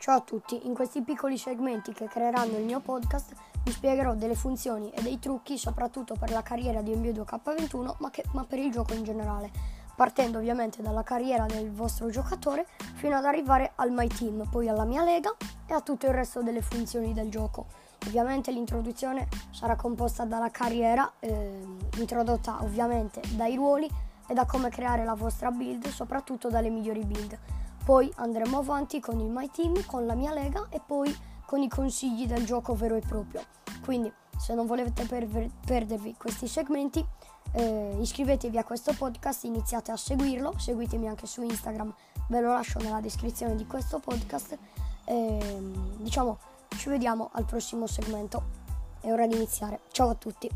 Ciao a tutti, in questi piccoli segmenti che creeranno il mio podcast vi spiegherò delle funzioni e dei trucchi soprattutto per la carriera di NBA 2K21 ma, che, ma per il gioco in generale, partendo ovviamente dalla carriera del vostro giocatore fino ad arrivare al My Team, poi alla mia lega e a tutto il resto delle funzioni del gioco. Ovviamente l'introduzione sarà composta dalla carriera, eh, introdotta ovviamente dai ruoli e da come creare la vostra build, soprattutto dalle migliori build. Poi andremo avanti con il My Team, con la mia lega e poi con i consigli del gioco vero e proprio. Quindi se non volete per- perdervi questi segmenti eh, iscrivetevi a questo podcast, iniziate a seguirlo, seguitemi anche su Instagram, ve lo lascio nella descrizione di questo podcast. Eh, diciamo, ci vediamo al prossimo segmento. È ora di iniziare. Ciao a tutti.